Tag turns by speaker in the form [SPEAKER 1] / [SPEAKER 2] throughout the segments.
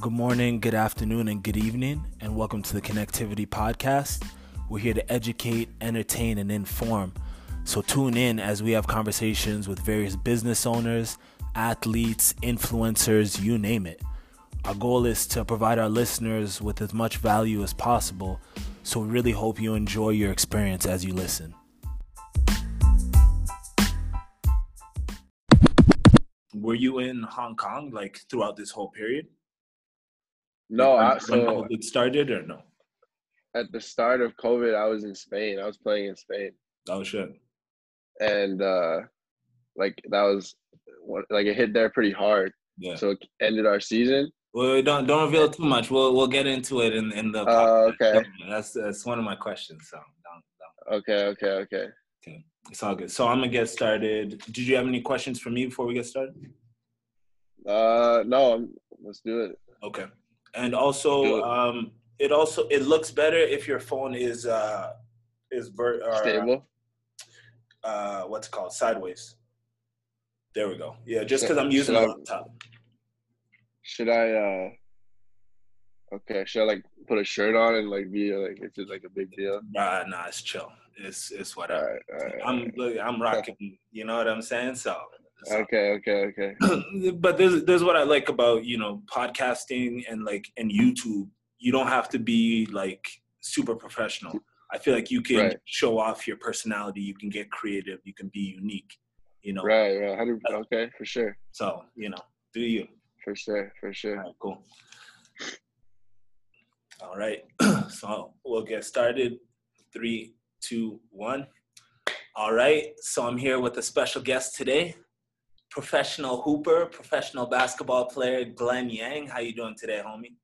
[SPEAKER 1] Good morning, good afternoon, and good evening, and welcome to the Connectivity Podcast. We're here to educate, entertain, and inform. So tune in as we have conversations with various business owners, athletes, influencers, you name it. Our goal is to provide our listeners with as much value as possible, so we really hope you enjoy your experience as you listen. Were you in Hong Kong like throughout this whole period?
[SPEAKER 2] No,
[SPEAKER 1] when,
[SPEAKER 2] I,
[SPEAKER 1] when
[SPEAKER 2] so
[SPEAKER 1] COVID started or no?
[SPEAKER 2] at the start of COVID, I was in Spain. I was playing in Spain,
[SPEAKER 1] Oh shit.
[SPEAKER 2] and uh, like that was like it hit there pretty hard.
[SPEAKER 1] Yeah.
[SPEAKER 2] So it ended our season.
[SPEAKER 1] Well, don't don't reveal too much. We'll we'll get into it in in the.
[SPEAKER 2] Oh, okay.
[SPEAKER 1] That's that's one of my questions. So don't, don't.
[SPEAKER 2] Okay, okay, okay.
[SPEAKER 1] Okay. It's all good. So I'm gonna get started. Did you have any questions for me before we get started?
[SPEAKER 2] Uh, no, I'm, let's do it.
[SPEAKER 1] Okay. And also,
[SPEAKER 2] it.
[SPEAKER 1] um, it also it looks better if your phone is uh is ver- or,
[SPEAKER 2] Stable.
[SPEAKER 1] uh what's it called sideways. There we go. Yeah, just because I'm using
[SPEAKER 2] should
[SPEAKER 1] a
[SPEAKER 2] I-
[SPEAKER 1] laptop.
[SPEAKER 2] Should I? uh Okay, should I like put a shirt on and like be like is it like a big deal?
[SPEAKER 1] Nah, nah, it's chill. It's it's whatever.
[SPEAKER 2] right, all right.
[SPEAKER 1] I'm look, I'm rocking. You know what I'm saying? So.
[SPEAKER 2] Okay, okay, okay.
[SPEAKER 1] but there's there's what I like about you know podcasting and like and YouTube. You don't have to be like super professional. I feel like you can
[SPEAKER 2] Right.
[SPEAKER 1] show off your personality. You can get creative. You can be unique. You know.
[SPEAKER 2] Right, right. 100, okay, for sure,
[SPEAKER 1] So you know, do you?
[SPEAKER 2] for sure, for sure.
[SPEAKER 1] right, cool. All right, so we'll get started. Three, two, one. All right, so I'm here with a special guest today, professional hooper, professional basketball player, Glenn Yang. How you doing today, homie?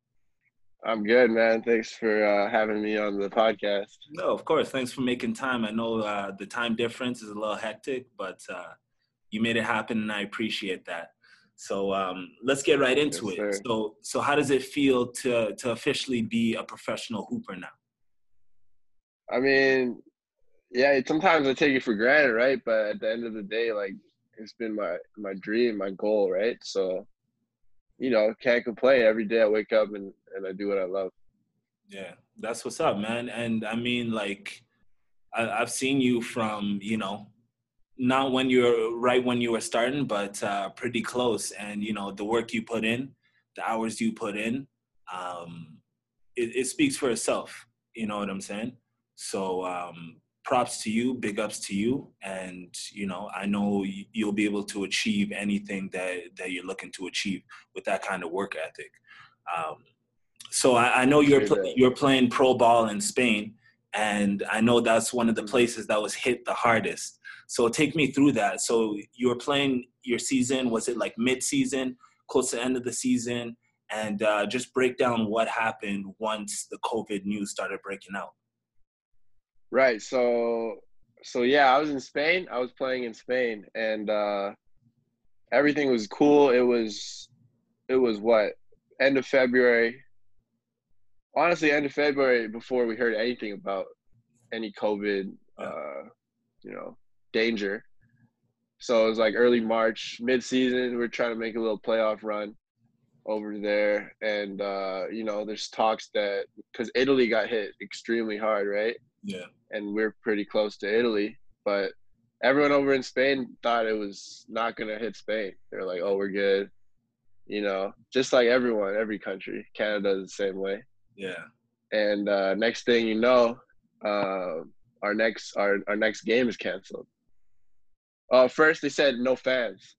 [SPEAKER 2] I'm good, man. Thanks for uh, having me on the podcast.
[SPEAKER 1] No, of course. Thanks for making time. I know uh, the time difference is a little hectic, but uh, you made it happen, and I appreciate that. So um, let's get right into
[SPEAKER 2] Yes,
[SPEAKER 1] it.
[SPEAKER 2] sir.
[SPEAKER 1] So, so how does it feel to to officially be a professional hooper now?
[SPEAKER 2] I mean, yeah, sometimes I take it for granted, right? But at the end of the day, like it's been my my dream, my goal, right? So, you know, can't complain. Every day I wake up and and I do what I love.
[SPEAKER 1] Yeah, that's what's up, man. And I mean, like, I, I've seen you from, you know, not when you're right when you were starting, but uh, pretty close. And you know, the work you put in, the hours you put in, um, it, it speaks for itself. You know what I'm saying? So, um, props to you, big ups to you, and you know, I know you'll be able to achieve anything that that you're looking to achieve with that kind of work ethic. Um, so I, I know you're pl- you're playing pro ball in Spain, and I know that's one of the places that was hit the hardest. So take me through that. So you were playing your season. Was it like mid season, close to the end of the season? And uh, just break down what happened once the COVID news started breaking out.
[SPEAKER 2] Right. So, so yeah, I was in Spain. I was playing in Spain, and uh, everything was cool. It was, it was what end of February. Honestly, end of February before we heard anything about any COVID, uh, you know, danger. So it was like early March, mid-season. We are trying to make a little playoff run over there, and uh, you know, there's talks that because Italy got hit extremely hard, right?
[SPEAKER 1] Yeah.
[SPEAKER 2] and we're pretty close to Italy. But everyone over in Spain thought it was not gonna hit Spain. They're like, "Oh, we're good," you know, just like everyone, every country. Canada is the same way.
[SPEAKER 1] Yeah.
[SPEAKER 2] And uh, next thing you know, uh, our next our our next game is canceled. Uh, first they said no fans.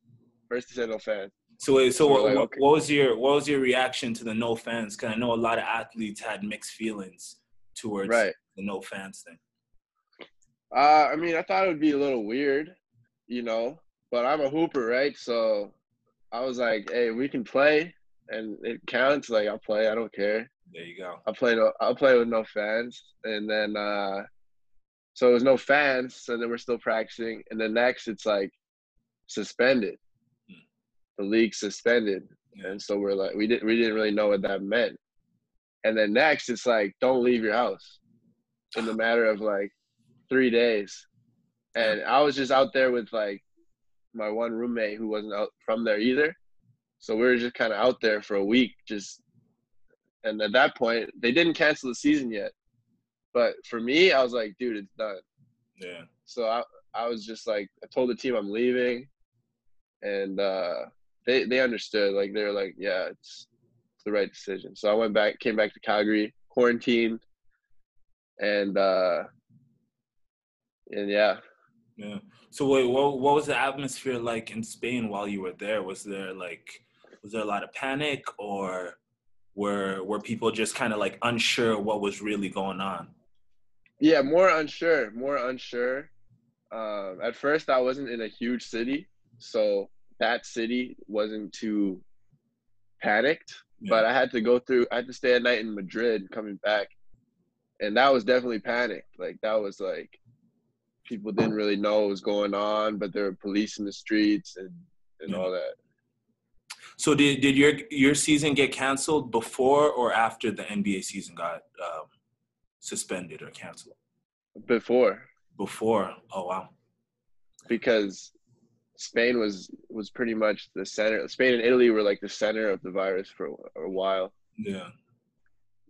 [SPEAKER 2] First they said no fans.
[SPEAKER 1] So wait, so
[SPEAKER 2] We're
[SPEAKER 1] what,
[SPEAKER 2] like, okay.
[SPEAKER 1] what was your what was your reaction to the no fans? Because I know a lot of athletes had mixed feelings towards
[SPEAKER 2] Right.
[SPEAKER 1] the no fans thing.
[SPEAKER 2] Uh, I mean, I thought it would be a little weird, you know, but I'm a hooper, right? So I was like, hey, we can play and it counts. Like, I'll play. I don't care.
[SPEAKER 1] There you go.
[SPEAKER 2] I'll play. No, I'll play with no fans. And then, uh, so it was no fans. So then we're still practicing. And then next, it's like suspended. The league suspended.
[SPEAKER 1] Yeah.
[SPEAKER 2] And so we're like, we didn't, we didn't really know what that meant. And then next, it's like, don't leave your house in the matter of like three days. And I was just out there with like my one roommate who wasn't out from there either. So we were just kind of out there for a week, just And at that point, they didn't cancel the season yet. But for me, I was like, dude, it's done.
[SPEAKER 1] Yeah.
[SPEAKER 2] So I, I was just like, I told the team I'm leaving, and uh, they they understood. Like they were like, yeah, it's, it's the right decision. So I went back, came back to Calgary, quarantined, and uh, and yeah.
[SPEAKER 1] Yeah. So wait, what what was the atmosphere like in Spain while you were there? Was there like was there a lot of panic or were were people just kind of like unsure what was really going on?
[SPEAKER 2] Yeah, more unsure, more unsure. Um, at first, I wasn't in a huge city, so that city wasn't too panicked. Yeah. But I had to go through. I had to stay a night in Madrid coming back, and that was definitely panicked. Like that was like people didn't really know what was going on, but there were police in the streets and and yeah. all that.
[SPEAKER 1] So did did your your season get canceled before or after the NBA season got um, suspended or canceled?
[SPEAKER 2] Before.
[SPEAKER 1] Before. Oh wow.
[SPEAKER 2] Because Spain was was pretty much the center. Spain and Italy were like the center of the virus for a, while.
[SPEAKER 1] Yeah.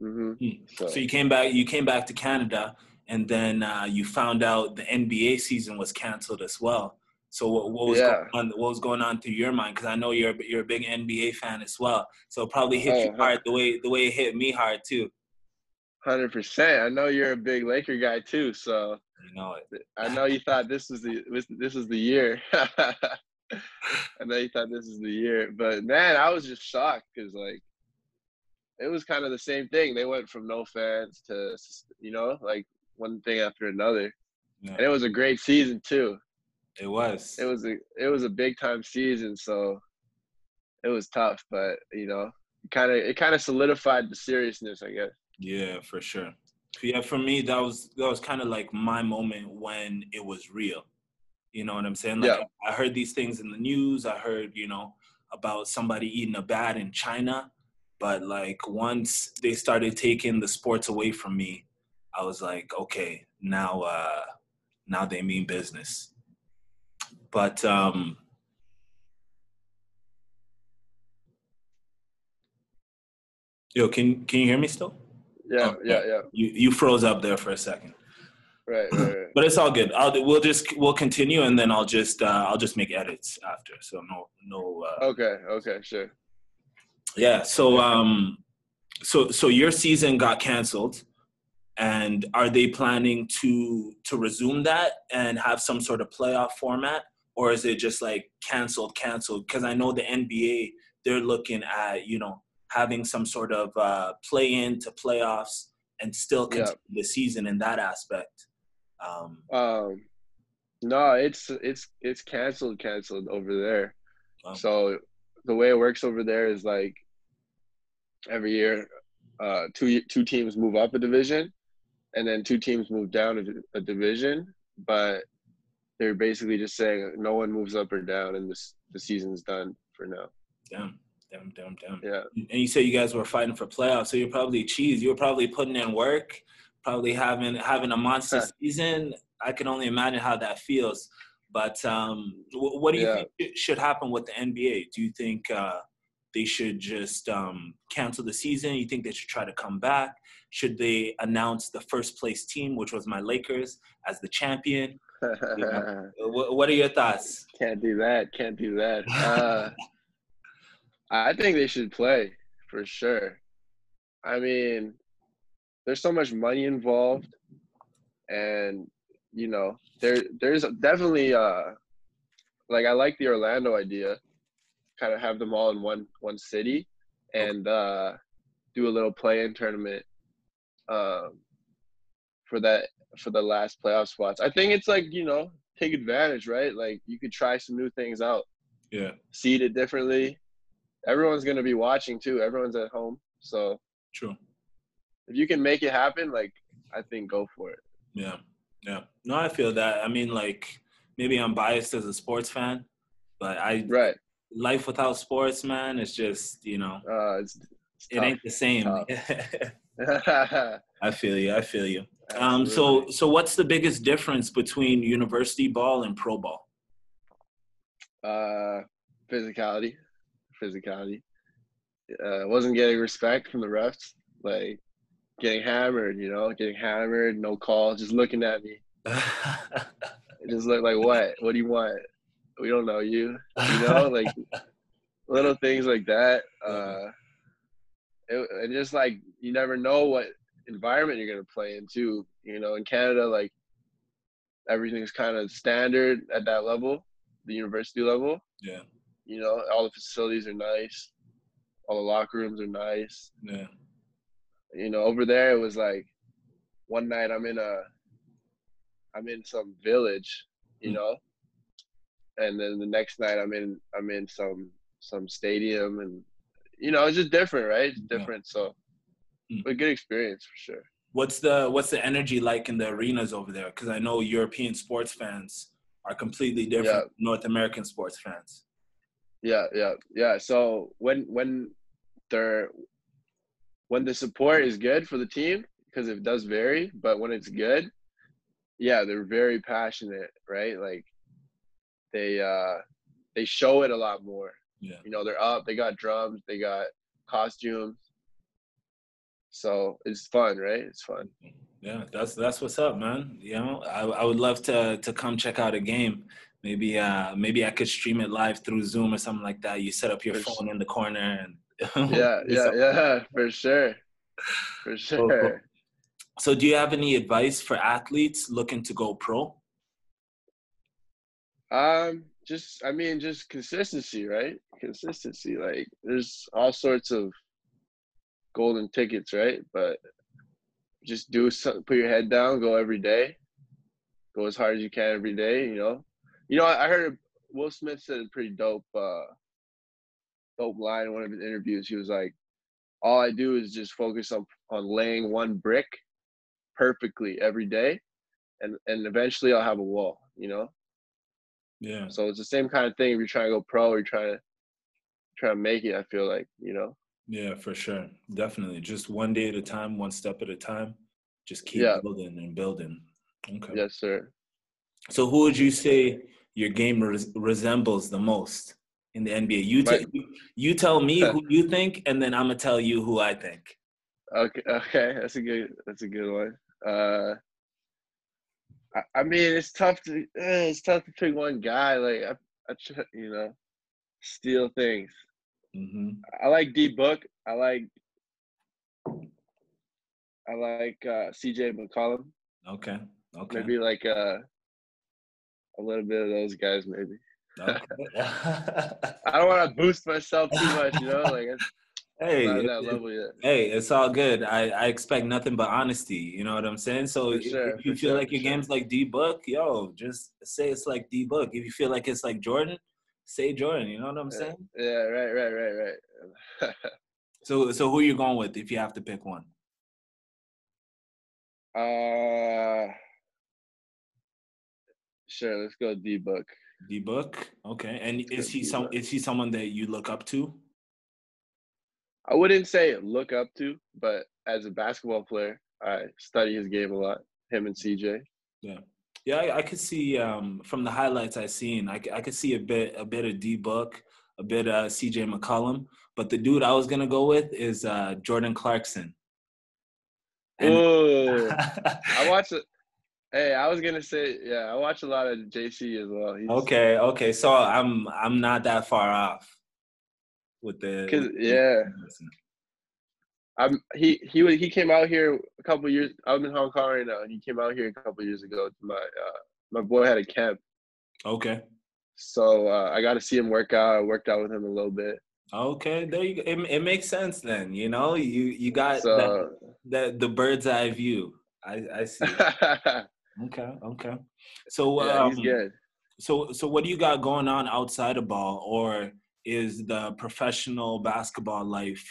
[SPEAKER 2] Mm-hmm.
[SPEAKER 1] Hmm. So. so. you came back. You came back to Canada, and then uh, you found out the NBA season was canceled as well. So what, what was yeah. going on? What was going on through your mind? Because I know you're you're a big NBA fan as well. So it probably hit oh, you hard the way the way it hit me hard too.
[SPEAKER 2] Hundred percent. I know you're a big Laker guy too. So
[SPEAKER 1] you know it.
[SPEAKER 2] I know you thought this was the this, this was the year. I know you thought this is the year, but man, I was just shocked because like it was kind of the same thing. They went from no fans to you know like one thing after another, yeah. and it was a great season too.
[SPEAKER 1] It was.
[SPEAKER 2] It was a it was a big time season, so it was tough, but you know, kind of it kind of solidified the seriousness, I guess.
[SPEAKER 1] Yeah, for sure. Yeah, for me that was that was kind of like my moment when it was real. You know what I'm saying? Like yeah. I heard these things in the news. I heard, you know, about somebody eating a bat in China, but like once they started taking the sports away from me, I was like, okay, now uh now they mean business. But um Yo, can can you hear me still?
[SPEAKER 2] Yeah, oh, yeah, yeah.
[SPEAKER 1] You you froze up there for a second.
[SPEAKER 2] Right, right, right.
[SPEAKER 1] but it's all good. I'll we'll just we'll continue and then I'll just uh, I'll just make edits after. So no no. Uh,
[SPEAKER 2] okay. Okay. Sure.
[SPEAKER 1] Yeah. So um, so so your season got canceled, and are they planning to to resume that and have some sort of playoff format, or is it just like canceled, canceled? Because I know the NBA they're looking at you know having some sort of uh, play in to playoffs and still continue yeah. the season in that aspect.
[SPEAKER 2] Um, um, no, it's it's it's canceled, canceled over there. So the way it works over there is like every year, uh, two two teams move up a division, and then two teams move down a, a division. But they're basically just saying no one moves up or down, and this the season's done for now.
[SPEAKER 1] Damn. Damn, damn, damn.
[SPEAKER 2] Yeah.
[SPEAKER 1] And you said you guys were fighting for playoffs, so you're probably cheese. You were probably putting in work, probably having having a monster season. I can only imagine how that feels. But um, what do you yeah. think should happen with the NBA? Do you think uh, they should just um, cancel the season? You think they should try to come back? Should they announce the first place team, which was my Lakers, as the champion? you know, what, are your thoughts?
[SPEAKER 2] Can't do that. Can't do that. Uh, I think they should play for sure. I mean, there's so much money involved, and you know, there there's definitely uh, like I like the Orlando idea, kind of have them all in one one city, and uh, do a little play-in tournament, um, for that for the last playoff spots. I think it's like you know take advantage, right? Like you could try some new things out.
[SPEAKER 1] Yeah.
[SPEAKER 2] Seed it differently everyone's going to be watching too. Everyone's at home. So
[SPEAKER 1] true.
[SPEAKER 2] If you can make it happen, like I think go for it.
[SPEAKER 1] Yeah. Yeah. No, I feel that. I mean, like maybe I'm biased as a sports fan, but I
[SPEAKER 2] right
[SPEAKER 1] life without sports, man, it's just you know,
[SPEAKER 2] uh, it's,
[SPEAKER 1] it's it ain't the same. I feel you. I feel you. Um, so so what's the biggest difference between university ball and pro ball?
[SPEAKER 2] Uh, physicality physicality. Uh, wasn't getting respect from the refs. like getting hammered, you know, getting hammered, no call, just looking at me. It just looked like what? What do you want? We don't know you. You know, like little things like that. Uh, it, and just like you never know what environment you're gonna play in too. You know, in Canada, like everything's kind of standard at that level, the university level.
[SPEAKER 1] Yeah.
[SPEAKER 2] You know, all the facilities are nice, all the locker rooms are nice.
[SPEAKER 1] Yeah.
[SPEAKER 2] You know, over there it was like one night I'm in a I'm in some village, you
[SPEAKER 1] Mm.
[SPEAKER 2] know, and then the next night I'm in I'm in some some stadium and you know it's just different, right? It's
[SPEAKER 1] Yeah.
[SPEAKER 2] different. So,
[SPEAKER 1] Mm.
[SPEAKER 2] but good experience for sure.
[SPEAKER 1] What's the what's the energy like in the arenas over there? Because I know European sports fans are completely different
[SPEAKER 2] Yeah.
[SPEAKER 1] North American sports fans.
[SPEAKER 2] Yeah, yeah, yeah. So when when they're when the support is good for the team, because it does vary, but when it's good, yeah, they're very passionate, right? Like they uh they show it a lot more.
[SPEAKER 1] Yeah.
[SPEAKER 2] You know, they're up, they got drums, they got costumes. So it's fun, right? It's fun.
[SPEAKER 1] Yeah, that's that's what's up, man. You know, I, I would love to to come check out a game. Maybe uh maybe I could stream it live through Zoom or something like that. You set up your
[SPEAKER 2] For
[SPEAKER 1] phone in the corner and
[SPEAKER 2] Yeah, yeah, yeah, for sure. For
[SPEAKER 1] Cool,
[SPEAKER 2] sure.
[SPEAKER 1] cool. So, do you have any advice for athletes looking to go pro?
[SPEAKER 2] Um, just I mean, just consistency, right? Consistency. Like, there's all sorts of golden tickets, right? But just do something. Put your head down. Go every day. Go as hard as you can every day. You know. You know, I heard Will Smith said a pretty dope, uh, dope line in one of his interviews. He was like, "All I do is just focus on on laying one brick perfectly every day, and and eventually I'll have a wall." You know.
[SPEAKER 1] Yeah,
[SPEAKER 2] So it's the same kind of thing if you're trying to go pro or you're trying to trying to make it, I feel like, you know.
[SPEAKER 1] yeah, for sure, definitely. Just one day at a time, one step at a time. Just keep
[SPEAKER 2] Yeah.
[SPEAKER 1] building and building. Okay.
[SPEAKER 2] Yes, sir.
[SPEAKER 1] So, who would you say your game res- resembles the most in the NBA? You, t- you tell me who you think, and then I'm gonna tell you who I think.
[SPEAKER 2] Okay, okay, that's a good that's a good one. Uh I, I mean, it's tough to eh, it's tough to pick one guy like I, I try, you know, steal things.
[SPEAKER 1] hmm
[SPEAKER 2] I like D Book. I like I like uh CJ McCollum.
[SPEAKER 1] Okay. Okay.
[SPEAKER 2] Maybe like uh a little bit of those guys maybe.
[SPEAKER 1] okay.
[SPEAKER 2] I don't want to boost myself too much, you know, like it's
[SPEAKER 1] hey, it-
[SPEAKER 2] that level yet.
[SPEAKER 1] hey, it's all good. I, I expect nothing but honesty. You know what I'm saying? So if,
[SPEAKER 2] sure,
[SPEAKER 1] if you feel
[SPEAKER 2] sure,
[SPEAKER 1] like your
[SPEAKER 2] sure.
[SPEAKER 1] game's like D Book, yo, just say it's like D Book. If you feel like it's like Jordan, say Jordan. You know what I'm
[SPEAKER 2] Yeah.
[SPEAKER 1] saying?
[SPEAKER 2] Yeah, right, right, right, right.
[SPEAKER 1] So so who you going with if you have to pick one?
[SPEAKER 2] uh, sure. Let's go D book.
[SPEAKER 1] D Book. Okay. And is he some
[SPEAKER 2] D-Book.
[SPEAKER 1] is he someone that you look up to?
[SPEAKER 2] I wouldn't say look up to, but as a basketball player, I study his game a lot. Him and CJ.
[SPEAKER 1] Yeah, I, I could see um, from the highlights I've seen, I, I could see a bit a bit of D Book, a bit of CJ McCollum, but the dude I was gonna go with is uh, Jordan Clarkson. And-
[SPEAKER 2] Ooh, I watched. it. Hey, I was gonna say, yeah, I watch a lot of JC as well. He's,
[SPEAKER 1] okay, okay, so I'm I'm not that far off with the.
[SPEAKER 2] 'Cause-
[SPEAKER 1] with
[SPEAKER 2] yeah. I'm he he he came out here a couple years. I'm in Hong Kong right now, and he came out here a couple years ago. To my uh, my boy had a camp,
[SPEAKER 1] Okay,
[SPEAKER 2] so uh, I got to see him work out. I worked out with him a little bit.
[SPEAKER 1] okay, there you go. It, it makes sense then. You know, you you got that,
[SPEAKER 2] So
[SPEAKER 1] that the bird's eye view. I I see. okay, okay. So
[SPEAKER 2] yeah,
[SPEAKER 1] um,
[SPEAKER 2] he's good.
[SPEAKER 1] So, so what do you got going on outside of ball, or is the professional basketball life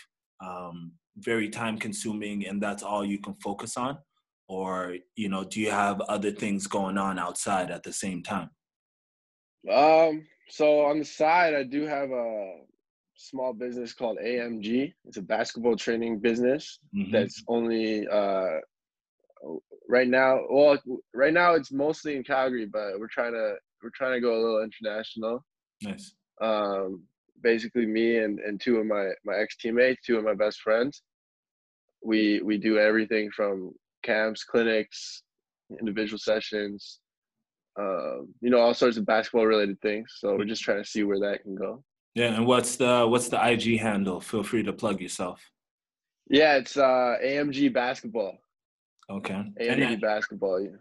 [SPEAKER 1] um, very time consuming, and that's all you can focus on, or you know, do you have other things going on outside at the same time?
[SPEAKER 2] Um, so on the side, I do have a small business called AMG. It's a basketball training business
[SPEAKER 1] Mhm.
[SPEAKER 2] that's only uh right now. Well, right now it's mostly in Calgary, but we're trying to we're trying to go a little international.
[SPEAKER 1] nice.
[SPEAKER 2] um, basically me and, and two of my, my ex teammates, two of my best friends. we we do everything from camps, clinics, individual sessions, um, you know, all sorts of basketball related things. So we're just trying to see where that can go.
[SPEAKER 1] Yeah, and what's the what's the IG handle? Feel free to plug yourself.
[SPEAKER 2] Yeah, it's uh, AMG basketball.
[SPEAKER 1] Okay.
[SPEAKER 2] AMG basketball. Yeah.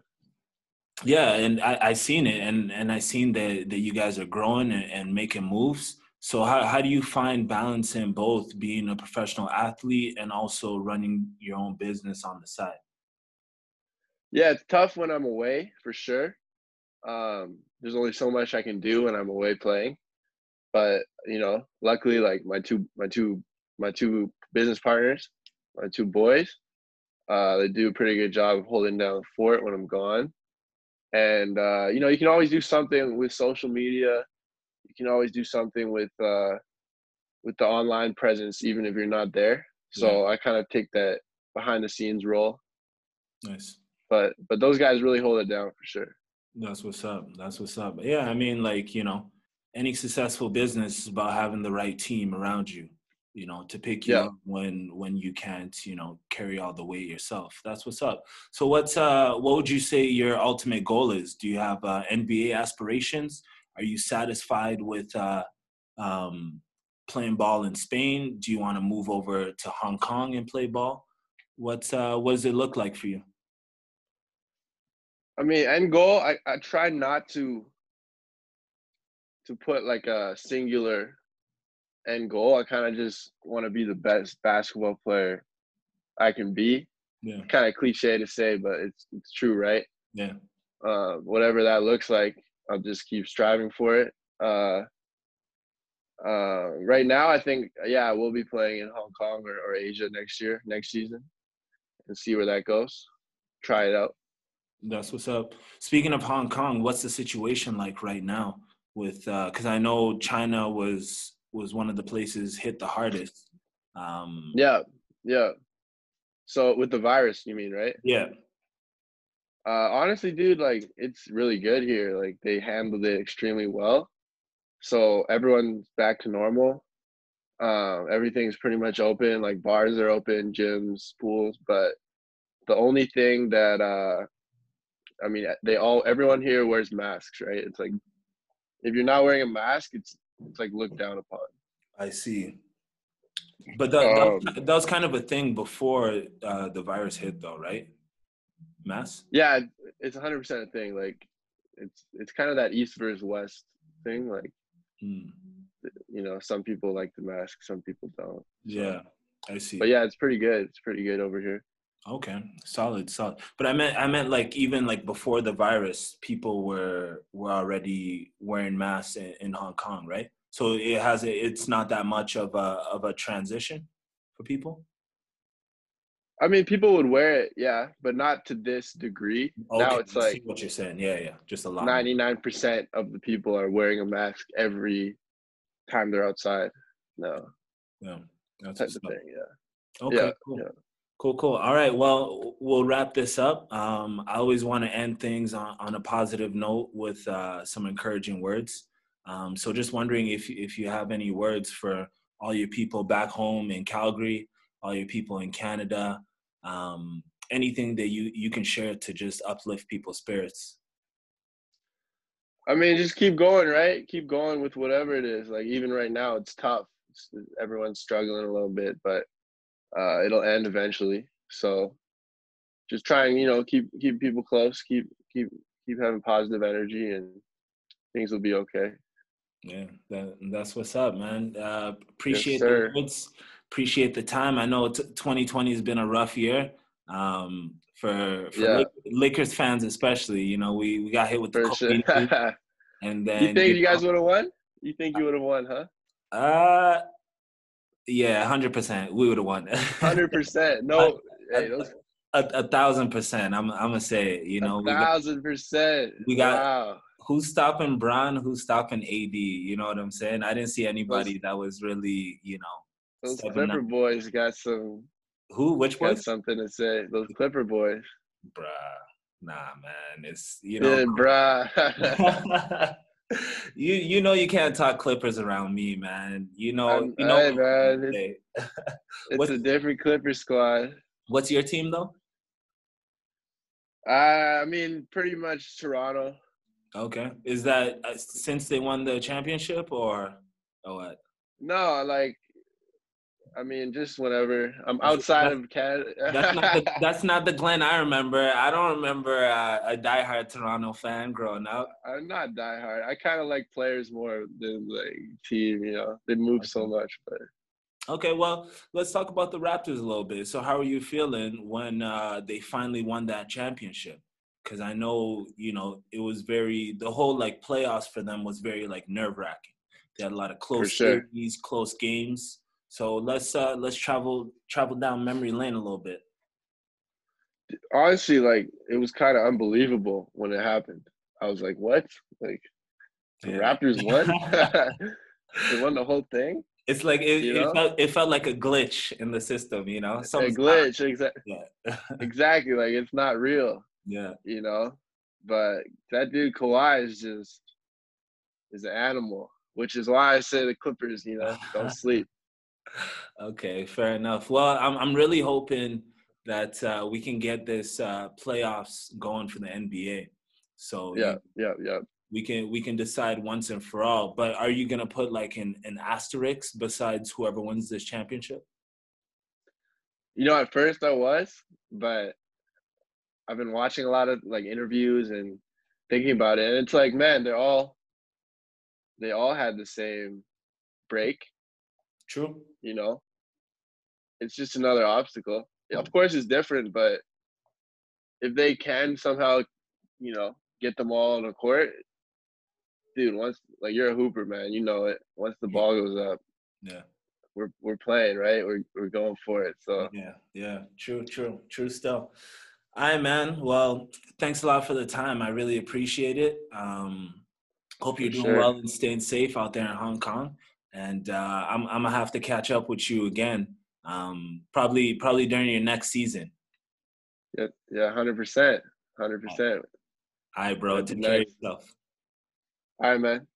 [SPEAKER 1] Yeah, and I I seen it, and and I seen that that you guys are growing and, and making moves. So how how do you find balancing both being a professional athlete and also running your own business on the side?
[SPEAKER 2] Yeah, it's tough when I'm away for sure. Um, there's only so much I can do when I'm away playing, but you know, luckily, like my two my two my two business partners, my two boys, uh, they do a pretty good job of holding down the fort when I'm gone. And uh, you know, you can always do something with social media you can always do something with uh, with the online presence, even if you're not there. So yeah. I kind of take that behind the scenes role.
[SPEAKER 1] Nice.
[SPEAKER 2] But but those guys really hold it down for sure.
[SPEAKER 1] That's what's up. That's what's up. Yeah, I mean, like you know, any successful business is about having the right team around you. You know, to pick you yeah. up when when you can't, you know, carry all the weight yourself. That's what's up. So, what's uh, what would you say your ultimate goal is? Do you have uh, NBA aspirations? Are you satisfied with uh, um, playing ball in Spain? Do you want to move over to Hong Kong and play ball? What's uh, what does it look like for you?
[SPEAKER 2] I mean, end goal. I, I try not to to put like a singular end goal. I kind of just want to be the best basketball player I can be.
[SPEAKER 1] Yeah.
[SPEAKER 2] Kind of cliche to say, but it's it's true, right?
[SPEAKER 1] Yeah.
[SPEAKER 2] Uh, whatever that looks like, I'll just keep striving for it. Uh, uh, right now, I think yeah, we'll be playing in Hong Kong or, or Asia next year, next season, and see where that goes. Try it out.
[SPEAKER 1] That's what's up. Speaking of Hong Kong, what's the situation like right now? With because uh, I know China was was one of the places hit the hardest. Um,
[SPEAKER 2] yeah, yeah. So with the virus, you mean, right?
[SPEAKER 1] Yeah.
[SPEAKER 2] Uh, honestly, dude, like it's really good here. Like they handled it extremely well. So everyone's back to normal. Uh, everything's pretty much open. Like bars are open, gyms, pools. But the only thing that uh, I mean, they all everyone here wears masks, right? It's like if you're not wearing a mask, it's it's like looked down upon.
[SPEAKER 1] I see. But that, um, that, that was kind of a thing before uh, the virus hit, though, right? mass?
[SPEAKER 2] Yeah, it's 100 percent a thing. Like it's it's kind of that east versus west thing. Like mm. you know, some people like the mask, some people don't. So.
[SPEAKER 1] Yeah, I see.
[SPEAKER 2] But yeah, it's pretty good. It's pretty good over here.
[SPEAKER 1] Okay, solid, solid. But I meant, I meant like even like before the virus, people were were already wearing masks in, in Hong Kong, right? So it has, it's not that much of a of a transition for people.
[SPEAKER 2] I mean, people would wear it, yeah, but not to this degree. Okay, now it's like
[SPEAKER 1] what you're saying. Yeah, yeah, just a lot.
[SPEAKER 2] Ninety nine percent of the people are wearing a mask every time they're outside. No.
[SPEAKER 1] Yeah,
[SPEAKER 2] that's type of thing. Yeah.
[SPEAKER 1] Okay. Yeah, cool. Yeah. Cool, cool. All right. Well, we'll wrap this up. Um, I always want to end things on, on a positive note with uh, some encouraging words. Um, so, just wondering if if you have any words for all your people back home in Calgary, all your people in Canada, um, anything that you you can share to just uplift people's spirits
[SPEAKER 2] i mean just keep going right keep going with whatever it is like even right now it's tough it's, everyone's struggling a little bit but uh, it'll end eventually so just trying you know keep keep people close keep keep keep having positive energy and things will be okay
[SPEAKER 1] yeah that, that's what's up man uh, appreciate yes, the words appreciate the time. I know t- 2020 has been a rough year um, for, for yeah. Lakers fans, especially. You know, we, we got hit with the
[SPEAKER 2] COVID sure.
[SPEAKER 1] and then
[SPEAKER 2] you think you, you guys would have won? You think you would have won, huh?
[SPEAKER 1] Uh, yeah, hundred percent. We would have won.
[SPEAKER 2] Hundred percent. No,
[SPEAKER 1] a, hey, those... a, a, thousand percent. I'm I'm gonna say it. You know,
[SPEAKER 2] a thousand percent.
[SPEAKER 1] We got. Wow. Who's stopping Bron? Who's stopping AD? You know what I'm saying? I didn't see anybody that was really, you know,
[SPEAKER 2] those Clipper nine. boys got some.
[SPEAKER 1] Who? Which got
[SPEAKER 2] boys? Something to say. Those Clipper boys.
[SPEAKER 1] Bruh, nah, man. It's you know. Yeah,
[SPEAKER 2] bruh.
[SPEAKER 1] you you know you can't talk Clippers around me, man. You know I'm, you know.
[SPEAKER 2] Hey, man, it's, it's a different Clipper squad.
[SPEAKER 1] What's your team though?
[SPEAKER 2] Uh, I mean, pretty much Toronto.
[SPEAKER 1] Okay. Is that uh, since they won the championship or or what?
[SPEAKER 2] No, like I mean, just whenever I'm outside
[SPEAKER 1] that's,
[SPEAKER 2] of Canada.
[SPEAKER 1] that's, not the, that's not the Glenn I remember. I don't remember uh, a diehard Toronto fan growing up.
[SPEAKER 2] I'm not diehard. I kind of like players more than like team. You know, they move so much. But
[SPEAKER 1] okay, well, let's talk about the Raptors a little bit. So, how are you feeling when uh, they finally won that championship? Because I know you know it was very the whole like playoffs for them was very like nerve wracking. They had a lot of close
[SPEAKER 2] sure.
[SPEAKER 1] series, close games. So let's uh let's travel travel down memory lane a little bit.
[SPEAKER 2] Honestly, like it was kind of unbelievable when it happened. I was like, "What? Like the yeah. Raptors won? they won the whole thing?"
[SPEAKER 1] It's like it, it felt it felt like a glitch in the system, you know.
[SPEAKER 2] Something's a glitch, exactly. Yeah. exactly. Like it's not real.
[SPEAKER 1] Yeah.
[SPEAKER 2] You know, but that dude Kawhi is just is an animal, which is why I say the Clippers, you know, don't sleep
[SPEAKER 1] okay, fair enough. Well, I'm I'm really hoping that uh, we can get this uh, playoffs going for the NBA. So
[SPEAKER 2] yeah, yeah, yeah.
[SPEAKER 1] We can we can decide once and for all. But are you gonna put like an, an asterisk besides whoever wins this championship?
[SPEAKER 2] You know, at first I was, but I've been watching a lot of like interviews and thinking about it, and it's like, man, they're all they all had the same break
[SPEAKER 1] True.
[SPEAKER 2] You know, it's just another obstacle. Of course, it's different, but if they can somehow, you know, get them all on the court, dude, once like you're a hooper, man, you know it. Once the ball goes up,
[SPEAKER 1] yeah,
[SPEAKER 2] we're we're playing, right? We're we're going for it. So
[SPEAKER 1] yeah, yeah, true, true, true. Still, all right, man. Well, thanks a lot for the time. I really appreciate it. Um, hope you're doing sure. well and staying safe out there in Hong Kong and uh, I'm I'm gonna have to catch up with you again. Um, probably probably during your next season.
[SPEAKER 2] Yeah, yeah, hundred percent, hundred percent.
[SPEAKER 1] All right, bro. Take care of yourself.
[SPEAKER 2] All right, man.